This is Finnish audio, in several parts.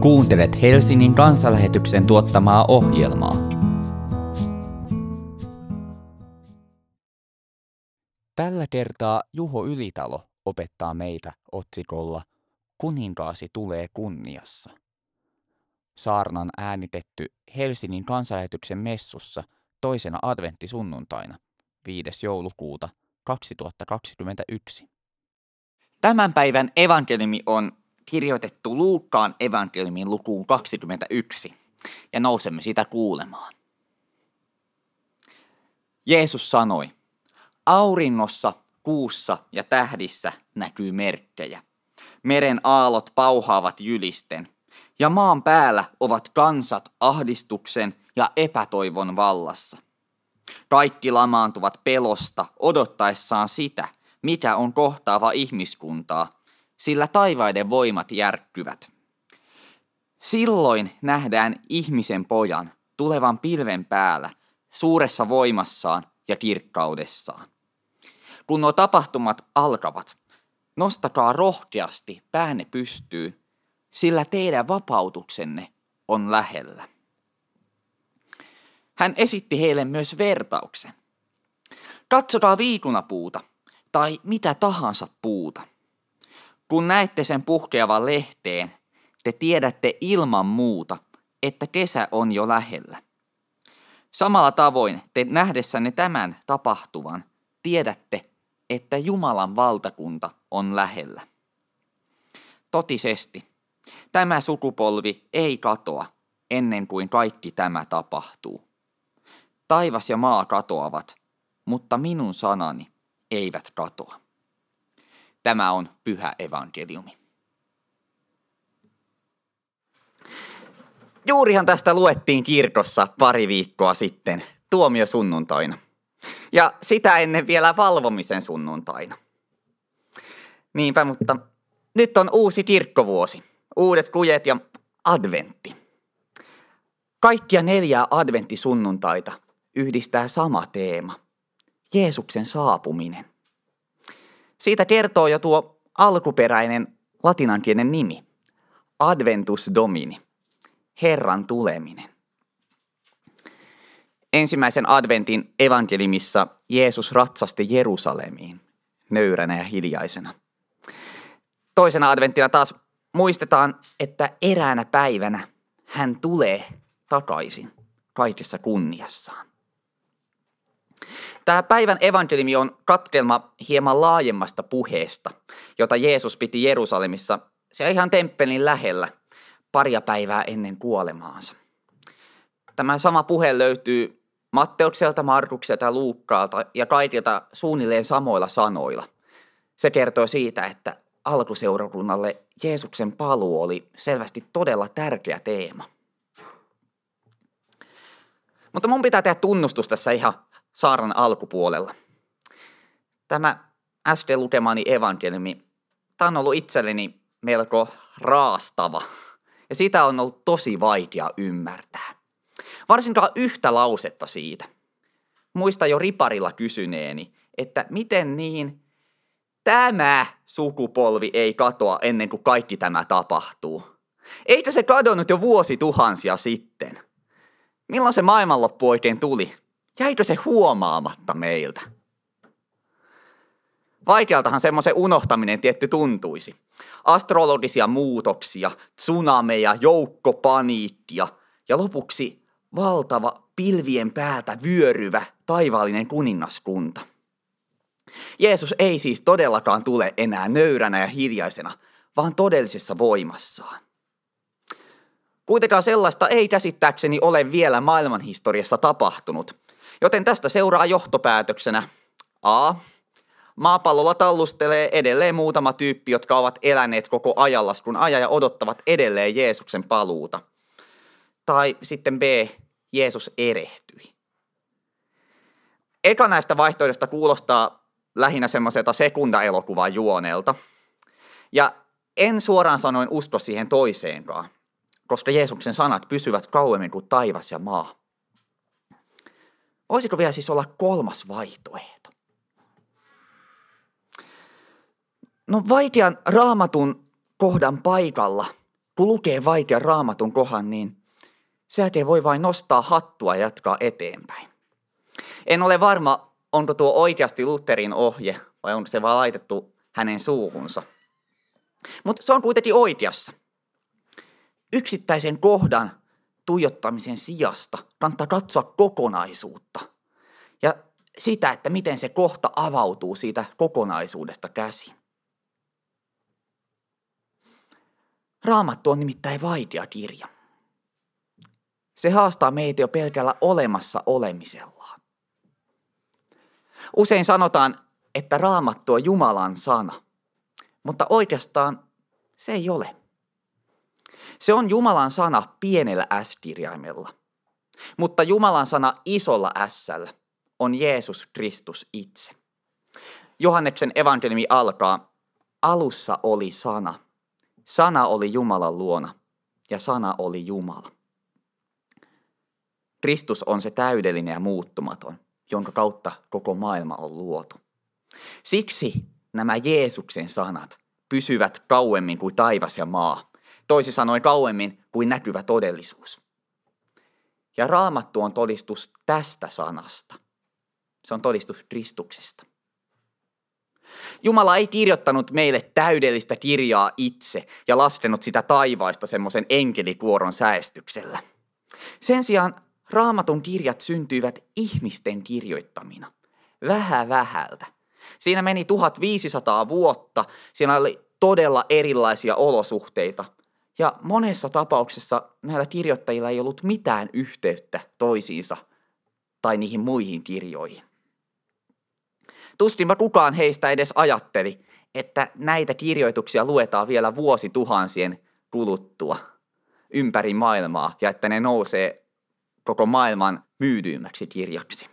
Kuuntelet Helsingin kansanlähetyksen tuottamaa ohjelmaa. Tällä kertaa Juho Ylitalo opettaa meitä otsikolla Kuninkaasi tulee kunniassa. Saarnan äänitetty Helsingin kansanlähetyksen messussa toisena adventtisunnuntaina 5. joulukuuta 2021. Tämän päivän evankeliumi on kirjoitettu Luukkaan evankeliumin lukuun 21 ja nousemme sitä kuulemaan. Jeesus sanoi, auringossa, kuussa ja tähdissä näkyy merkkejä. Meren aallot pauhaavat jylisten, ja maan päällä ovat kansat ahdistuksen ja epätoivon vallassa. Kaikki lamaantuvat pelosta odottaessaan sitä, mikä on kohtaava ihmiskuntaa – sillä taivaiden voimat järkkyvät. Silloin nähdään ihmisen pojan tulevan pilven päällä, suuressa voimassaan ja kirkkaudessaan. Kun nuo tapahtumat alkavat, nostakaa rohkeasti päänne pystyy, sillä teidän vapautuksenne on lähellä. Hän esitti heille myös vertauksen. Katsokaa viikunapuuta tai mitä tahansa puuta – kun näette sen puhkeavan lehteen, te tiedätte ilman muuta, että kesä on jo lähellä. Samalla tavoin te nähdessänne tämän tapahtuvan, tiedätte, että Jumalan valtakunta on lähellä. Totisesti, tämä sukupolvi ei katoa ennen kuin kaikki tämä tapahtuu. Taivas ja maa katoavat, mutta minun sanani eivät katoa. Tämä on pyhä evankeliumi. Juurihan tästä luettiin kirkossa pari viikkoa sitten, tuomiosunnuntaina. Ja sitä ennen vielä valvomisen sunnuntaina. Niinpä, mutta nyt on uusi kirkkovuosi, uudet kujet ja adventti. Kaikkia neljää adventtisunnuntaita yhdistää sama teema, Jeesuksen saapuminen. Siitä kertoo jo tuo alkuperäinen latinankielinen nimi, Adventus Domini, Herran tuleminen. Ensimmäisen adventin evankelimissa Jeesus ratsasti Jerusalemiin, nöyränä ja hiljaisena. Toisena adventtina taas muistetaan, että eräänä päivänä hän tulee takaisin kaikessa kunniassaan. Tämä päivän evankeliumi on katkelma hieman laajemmasta puheesta, jota Jeesus piti Jerusalemissa, se ihan temppelin lähellä, paria päivää ennen kuolemaansa. Tämä sama puhe löytyy Matteukselta, Markukselta Luukkaalta ja kaikilta suunnilleen samoilla sanoilla. Se kertoo siitä, että alkuseurakunnalle Jeesuksen paluu oli selvästi todella tärkeä teema. Mutta mun pitää tehdä tunnustus tässä ihan saaran alkupuolella. Tämä äsken lukemani evankeliumi, tämä on ollut itselleni melko raastava ja sitä on ollut tosi vaikea ymmärtää. Varsinkaan yhtä lausetta siitä. Muista jo riparilla kysyneeni, että miten niin tämä sukupolvi ei katoa ennen kuin kaikki tämä tapahtuu. Eikö se kadonnut jo vuosi tuhansia sitten? Milloin se maailmanloppu oikein tuli? Jäikö se huomaamatta meiltä? Vaikealtahan semmoisen unohtaminen tietty tuntuisi. Astrologisia muutoksia, tsunameja, joukkopaniikkia ja lopuksi valtava pilvien päältä vyöryvä taivaallinen kuningaskunta. Jeesus ei siis todellakaan tule enää nöyränä ja hiljaisena, vaan todellisessa voimassaan. Kuitenkaan sellaista ei käsittääkseni ole vielä maailmanhistoriassa tapahtunut, Joten tästä seuraa johtopäätöksenä A. Maapallolla tallustelee edelleen muutama tyyppi, jotka ovat eläneet koko ajanlaskun ajan ja odottavat edelleen Jeesuksen paluuta. Tai sitten B. Jeesus erehtyi. Eka näistä vaihtoehdoista kuulostaa lähinnä semmoiselta sekundaelokuvan juonelta. Ja en suoraan sanoen usko siihen toiseenkaan, koska Jeesuksen sanat pysyvät kauemmin kuin taivas ja maa. Voisiko vielä siis olla kolmas vaihtoehto? No vaikean raamatun kohdan paikalla kun lukee vaikean raamatun kohan, niin sen voi vain nostaa hattua ja jatkaa eteenpäin. En ole varma, onko tuo oikeasti Lutherin ohje vai onko se vaan laitettu hänen suuhunsa. Mutta se on kuitenkin oikeassa. Yksittäisen kohdan tuijottamisen sijasta kannattaa katsoa kokonaisuutta ja sitä, että miten se kohta avautuu siitä kokonaisuudesta käsi. Raamattu on nimittäin vaikea kirja. Se haastaa meitä jo pelkällä olemassa olemisellaan. Usein sanotaan, että raamattu on Jumalan sana, mutta oikeastaan se ei ole. Se on Jumalan sana pienellä S-kirjaimella, mutta Jumalan sana isolla s on Jeesus Kristus itse. Johanneksen evankeliumi alkaa, alussa oli sana. Sana oli Jumalan luona ja sana oli Jumala. Kristus on se täydellinen ja muuttumaton, jonka kautta koko maailma on luotu. Siksi nämä Jeesuksen sanat pysyvät kauemmin kuin taivas ja maa, toisi sanoen kauemmin kuin näkyvä todellisuus. Ja raamattu on todistus tästä sanasta. Se on todistus Kristuksesta. Jumala ei kirjoittanut meille täydellistä kirjaa itse ja laskenut sitä taivaista semmoisen enkelikuoron säästyksellä. Sen sijaan raamatun kirjat syntyivät ihmisten kirjoittamina, vähä vähältä. Siinä meni 1500 vuotta, siinä oli todella erilaisia olosuhteita. Ja monessa tapauksessa näillä kirjoittajilla ei ollut mitään yhteyttä toisiinsa tai niihin muihin kirjoihin. Tuskinpa kukaan heistä edes ajatteli, että näitä kirjoituksia luetaan vielä vuosituhansien kuluttua ympäri maailmaa ja että ne nousee koko maailman myydyimmäksi kirjaksi.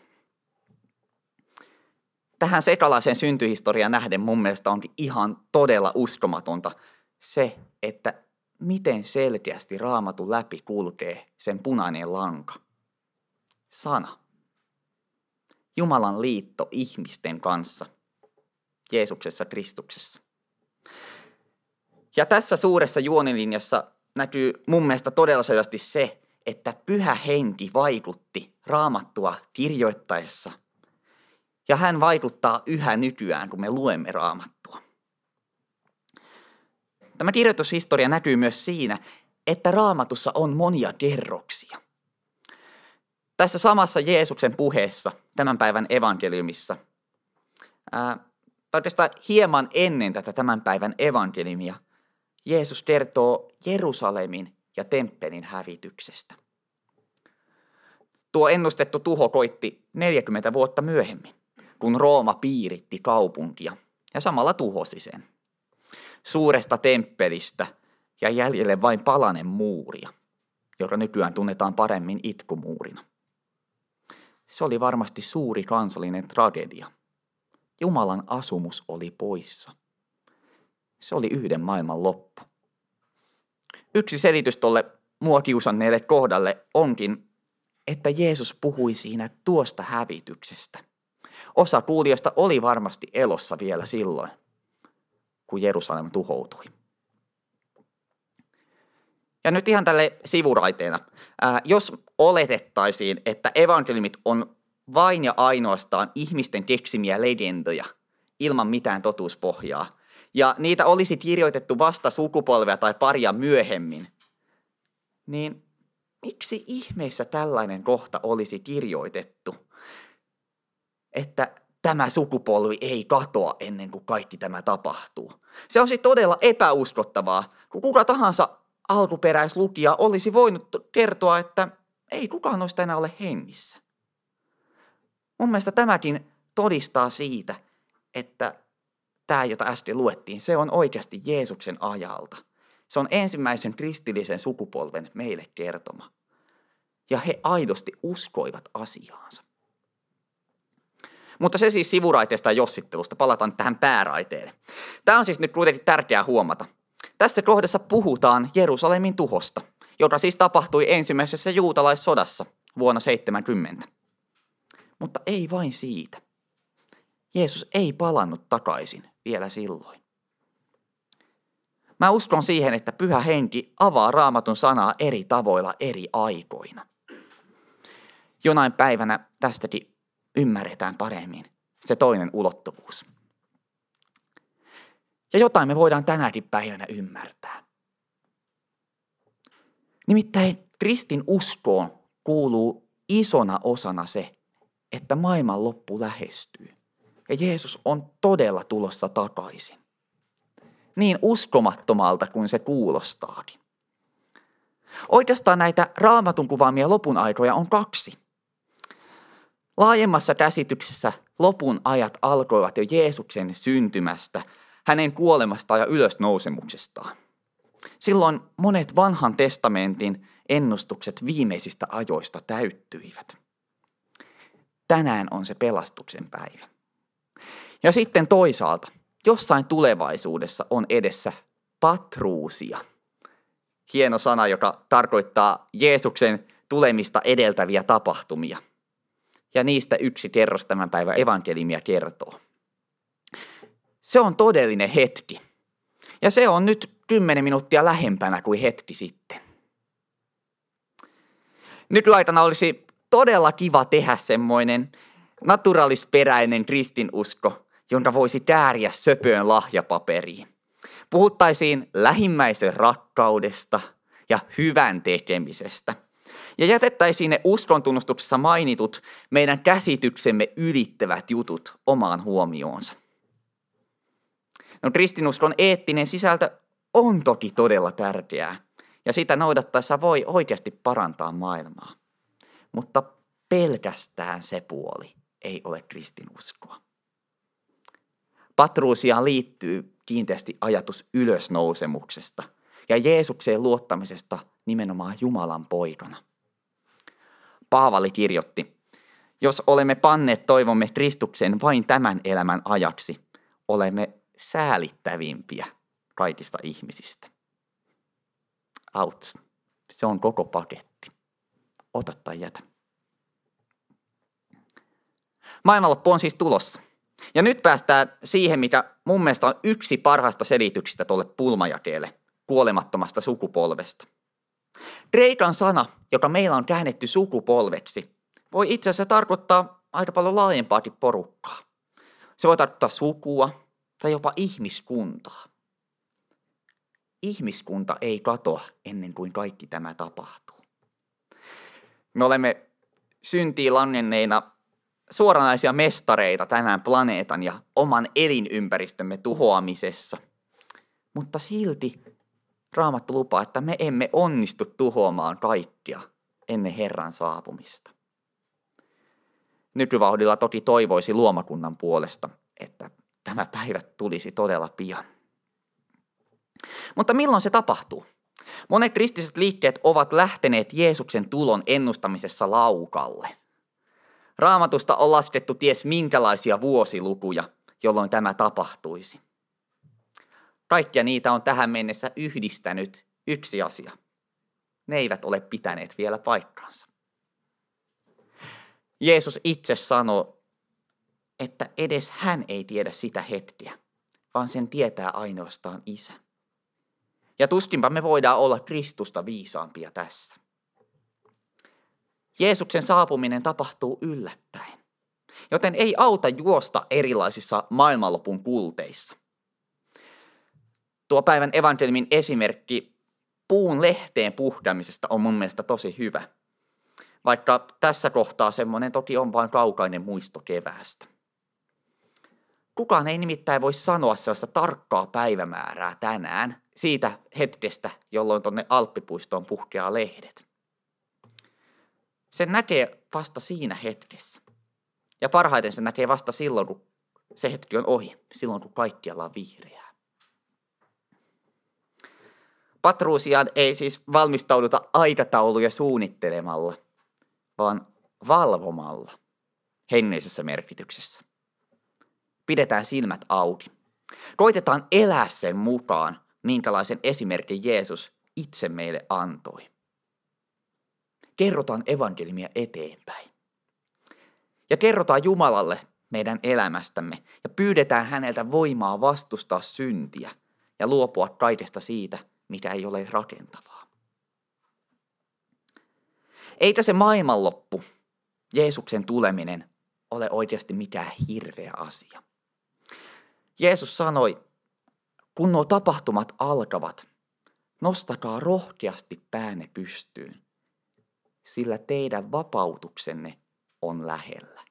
Tähän sekalaisen syntyhistorian nähden mun mielestä on ihan todella uskomatonta se, että miten selkeästi raamatun läpi kulkee sen punainen lanka. Sana. Jumalan liitto ihmisten kanssa, Jeesuksessa Kristuksessa. Ja tässä suuressa juonilinjassa näkyy mun mielestä todella selvästi se, että pyhä henki vaikutti raamattua kirjoittaessa. Ja hän vaikuttaa yhä nykyään, kun me luemme raamattua. Tämä kirjoitushistoria näkyy myös siinä, että raamatussa on monia kerroksia. Tässä samassa Jeesuksen puheessa, tämän päivän evankeliumissa, ää, oikeastaan hieman ennen tätä tämän päivän evankeliumia, Jeesus kertoo Jerusalemin ja temppelin hävityksestä. Tuo ennustettu tuho koitti 40 vuotta myöhemmin, kun Rooma piiritti kaupunkia ja samalla tuhosi sen. Suuresta temppelistä ja jäljelle vain palanen muuria, joka nykyään tunnetaan paremmin itkumuurina. Se oli varmasti suuri kansallinen tragedia. Jumalan asumus oli poissa. Se oli yhden maailman loppu. Yksi selitys tolle mua kiusanneelle kohdalle onkin, että Jeesus puhui siinä tuosta hävityksestä. Osa kuulijoista oli varmasti elossa vielä silloin, kun Jerusalem tuhoutui. Ja nyt ihan tälle sivuraiteena. Ää, jos oletettaisiin, että evankeliumit on vain ja ainoastaan ihmisten keksimiä legendoja ilman mitään totuuspohjaa, ja niitä olisi kirjoitettu vasta sukupolvea tai paria myöhemmin, niin miksi ihmeessä tällainen kohta olisi kirjoitettu, että tämä sukupolvi ei katoa ennen kuin kaikki tämä tapahtuu. Se olisi todella epäuskottavaa, kun kuka tahansa alkuperäislukija olisi voinut kertoa, että ei kukaan noista enää ole hengissä. Mun mielestä tämäkin todistaa siitä, että tämä, jota äsken luettiin, se on oikeasti Jeesuksen ajalta. Se on ensimmäisen kristillisen sukupolven meille kertoma. Ja he aidosti uskoivat asiaansa. Mutta se siis sivuraiteesta jossittelusta. Palataan tähän pääraiteelle. Tämä on siis nyt kuitenkin tärkeää huomata. Tässä kohdassa puhutaan Jerusalemin tuhosta, joka siis tapahtui ensimmäisessä juutalaissodassa vuonna 70. Mutta ei vain siitä. Jeesus ei palannut takaisin vielä silloin. Mä uskon siihen, että pyhä henki avaa raamatun sanaa eri tavoilla eri aikoina. Jonain päivänä tästäkin ymmärretään paremmin se toinen ulottuvuus. Ja jotain me voidaan tänäkin päivänä ymmärtää. Nimittäin kristin uskoon kuuluu isona osana se, että maailman loppu lähestyy. Ja Jeesus on todella tulossa takaisin. Niin uskomattomalta kuin se kuulostaakin. Oikeastaan näitä raamatun kuvaamia lopun aikoja on kaksi. Laajemmassa käsityksessä lopun ajat alkoivat jo Jeesuksen syntymästä, hänen kuolemasta ja ylösnousemuksestaan. Silloin monet vanhan testamentin ennustukset viimeisistä ajoista täyttyivät. Tänään on se pelastuksen päivä. Ja sitten toisaalta, jossain tulevaisuudessa on edessä patruusia. Hieno sana, joka tarkoittaa Jeesuksen tulemista edeltäviä tapahtumia. Ja niistä yksi kerros tämän päivän evankelimia kertoo. Se on todellinen hetki. Ja se on nyt kymmenen minuuttia lähempänä kuin hetki sitten. Nykyaikana olisi todella kiva tehdä semmoinen naturalisperäinen kristinusko, jonka voisi kääriä söpöön lahjapaperiin. Puhuttaisiin lähimmäisen rakkaudesta ja hyvän tekemisestä. Ja jätettäisiin ne uskontunnustuksessa mainitut meidän käsityksemme ylittävät jutut omaan huomioonsa. No kristinuskon eettinen sisältö on toki todella tärkeää, ja sitä noudattaessa voi oikeasti parantaa maailmaa. Mutta pelkästään se puoli ei ole kristinuskoa. Patruusiaan liittyy kiinteästi ajatus ylösnousemuksesta ja Jeesukseen luottamisesta nimenomaan Jumalan poikana. Paavali kirjoitti, jos olemme panneet toivomme Kristuksen vain tämän elämän ajaksi, olemme säälittävimpiä kaikista ihmisistä. Out. Se on koko paketti. Ota tai jätä. Maailmanloppu on siis tulossa. Ja nyt päästään siihen, mikä mun mielestä on yksi parhaista selityksistä tuolle pulmajakeelle, kuolemattomasta sukupolvesta. Dreikan sana, joka meillä on käännetty sukupolveksi, voi itse asiassa tarkoittaa aika paljon laajempaakin porukkaa. Se voi tarkoittaa sukua tai jopa ihmiskuntaa. Ihmiskunta ei katoa ennen kuin kaikki tämä tapahtuu. Me olemme syntiin langenneina suoranaisia mestareita tämän planeetan ja oman elinympäristömme tuhoamisessa. Mutta silti Raamattu lupaa, että me emme onnistu tuhoamaan kaikkia ennen Herran saapumista. Nykyvauhdilla toki toivoisi luomakunnan puolesta, että tämä päivä tulisi todella pian. Mutta milloin se tapahtuu? Monet kristiset liikkeet ovat lähteneet Jeesuksen tulon ennustamisessa laukalle – Raamatusta on laskettu ties minkälaisia vuosilukuja, jolloin tämä tapahtuisi. Kaikkia niitä on tähän mennessä yhdistänyt yksi asia. Ne eivät ole pitäneet vielä paikkaansa. Jeesus itse sanoi, että edes hän ei tiedä sitä hetkeä, vaan sen tietää ainoastaan isä. Ja tuskinpa me voidaan olla Kristusta viisaampia tässä. Jeesuksen saapuminen tapahtuu yllättäen. Joten ei auta juosta erilaisissa maailmanlopun kulteissa. Tuo päivän evankeliumin esimerkki puun lehteen puhdamisesta on mun mielestä tosi hyvä. Vaikka tässä kohtaa semmoinen toki on vain kaukainen muisto keväästä. Kukaan ei nimittäin voi sanoa sellaista tarkkaa päivämäärää tänään siitä hetkestä, jolloin tuonne Alppipuistoon puhkeaa lehdet. Sen näkee vasta siinä hetkessä. Ja parhaiten se näkee vasta silloin, kun se hetki on ohi, silloin kun kaikkialla on vihreää. Patruusiaan ei siis valmistauduta aikatauluja suunnittelemalla, vaan valvomalla hengellisessä merkityksessä. Pidetään silmät auki. Koitetaan elää sen mukaan, minkälaisen esimerkin Jeesus itse meille antoi kerrotaan evankelimia eteenpäin. Ja kerrotaan Jumalalle meidän elämästämme ja pyydetään häneltä voimaa vastustaa syntiä ja luopua kaikesta siitä, mitä ei ole rakentavaa. Eikä se maailmanloppu, Jeesuksen tuleminen, ole oikeasti mikään hirveä asia. Jeesus sanoi, kun nuo tapahtumat alkavat, nostakaa rohkeasti päänne pystyyn, sillä teidän vapautuksenne on lähellä.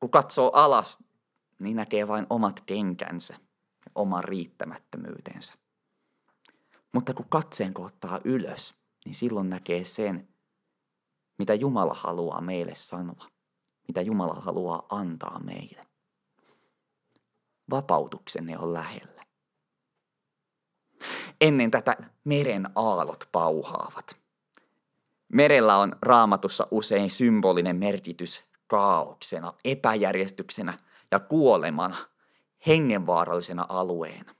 Kun katsoo alas, niin näkee vain omat kenkänsä oman riittämättömyytensä. Mutta kun katseen kohtaa ylös, niin silloin näkee sen, mitä Jumala haluaa meille sanoa, mitä Jumala haluaa antaa meille. Vapautuksenne on lähellä. Ennen tätä meren aallot pauhaavat. Merellä on raamatussa usein symbolinen merkitys kaauksena, epäjärjestyksenä ja kuolemana, hengenvaarallisena alueena.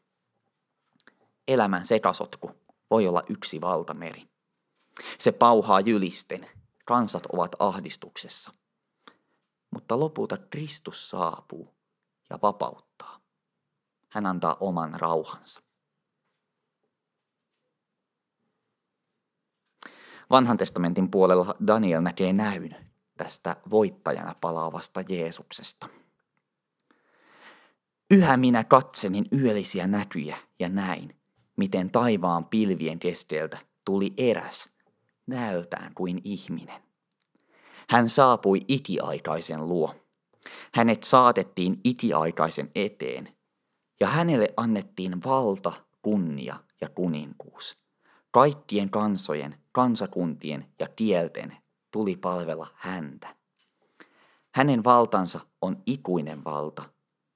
Elämän sekasotku voi olla yksi valtameri. Se pauhaa jylisten, kansat ovat ahdistuksessa. Mutta lopulta Kristus saapuu ja vapauttaa. Hän antaa oman rauhansa. Vanhan testamentin puolella Daniel näkee näyn tästä voittajana palaavasta Jeesuksesta. Yhä minä katselin yöllisiä näkyjä ja näin, miten taivaan pilvien keskeltä tuli eräs, näöltään kuin ihminen. Hän saapui ikiaikaisen luo. Hänet saatettiin ikiaikaisen eteen, ja hänelle annettiin valta, kunnia ja kuninkuus. Kaikkien kansojen, kansakuntien ja kielten tuli palvella häntä. Hänen valtansa on ikuinen valta,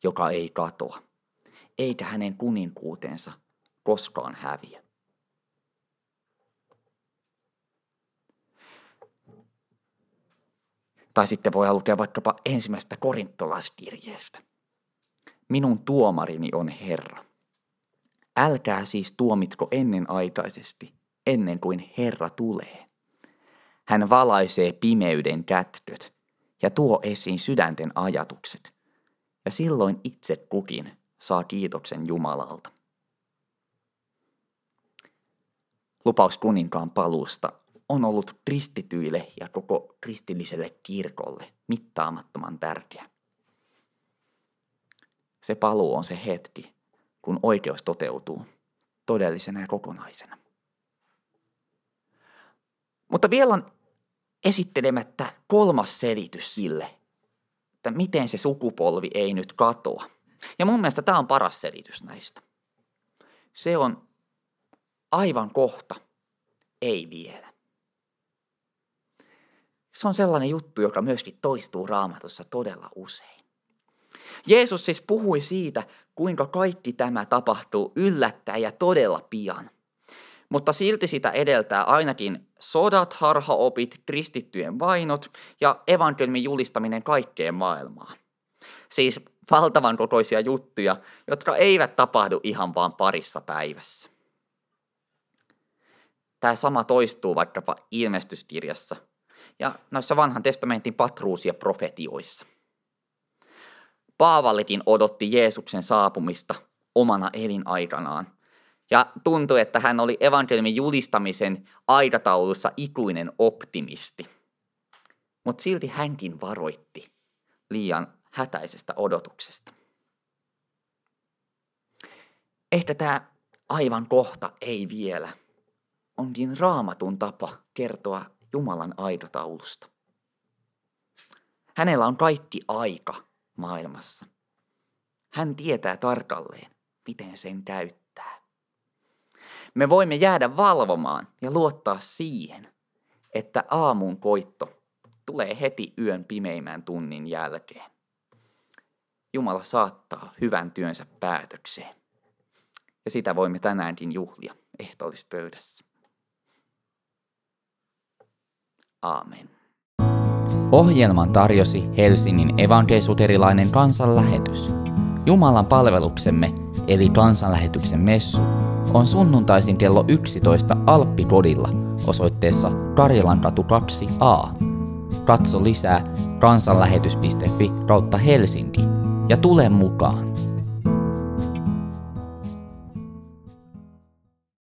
joka ei katoa, eikä hänen kuninkuutensa koskaan häviä. Tai sitten voi lukea vaikkapa ensimmäistä korintolaiskirjeestä. Minun tuomarini on Herra. Älkää siis tuomitko ennenaikaisesti, ennen kuin Herra tulee. Hän valaisee pimeyden kätköt ja tuo esiin sydänten ajatukset, ja silloin itse kukin saa kiitoksen Jumalalta. Lupaus kuninkaan paluusta on ollut kristityille ja koko kristilliselle kirkolle mittaamattoman tärkeä. Se paluu on se hetki, kun oikeus toteutuu todellisena ja kokonaisena. Mutta vielä on esittelemättä kolmas selitys sille, että miten se sukupolvi ei nyt katoa. Ja mun mielestä tämä on paras selitys näistä. Se on aivan kohta, ei vielä. Se on sellainen juttu, joka myöskin toistuu raamatussa todella usein. Jeesus siis puhui siitä, kuinka kaikki tämä tapahtuu yllättäen ja todella pian. Mutta silti sitä edeltää ainakin sodat, harhaopit, kristittyjen vainot ja evankeliumin julistaminen kaikkeen maailmaan. Siis valtavan kokoisia juttuja, jotka eivät tapahdu ihan vaan parissa päivässä. Tämä sama toistuu vaikkapa ilmestyskirjassa ja noissa vanhan testamentin patruusia profetioissa. Paavallikin odotti Jeesuksen saapumista omana elinaikanaan. Ja tuntui, että hän oli evankeliumin julistamisen aikataulussa ikuinen optimisti. Mutta silti hänkin varoitti liian hätäisestä odotuksesta. Ehkä tämä aivan kohta ei vielä onkin raamatun tapa kertoa Jumalan aikataulusta. Hänellä on kaikki aika maailmassa. Hän tietää tarkalleen, miten sen käyttää. Me voimme jäädä valvomaan ja luottaa siihen, että aamun koitto tulee heti yön pimeimmän tunnin jälkeen. Jumala saattaa hyvän työnsä päätökseen. Ja sitä voimme tänäänkin juhlia ehtoollispöydässä. Aamen. Ohjelman tarjosi Helsingin evankeisuterilainen kansanlähetys. Jumalan palveluksemme, eli kansanlähetyksen messu, on sunnuntaisin kello 11 Alppikodilla osoitteessa Karjalankatu 2a. Katso lisää kansanlähetys.fi kautta Helsinki ja tule mukaan.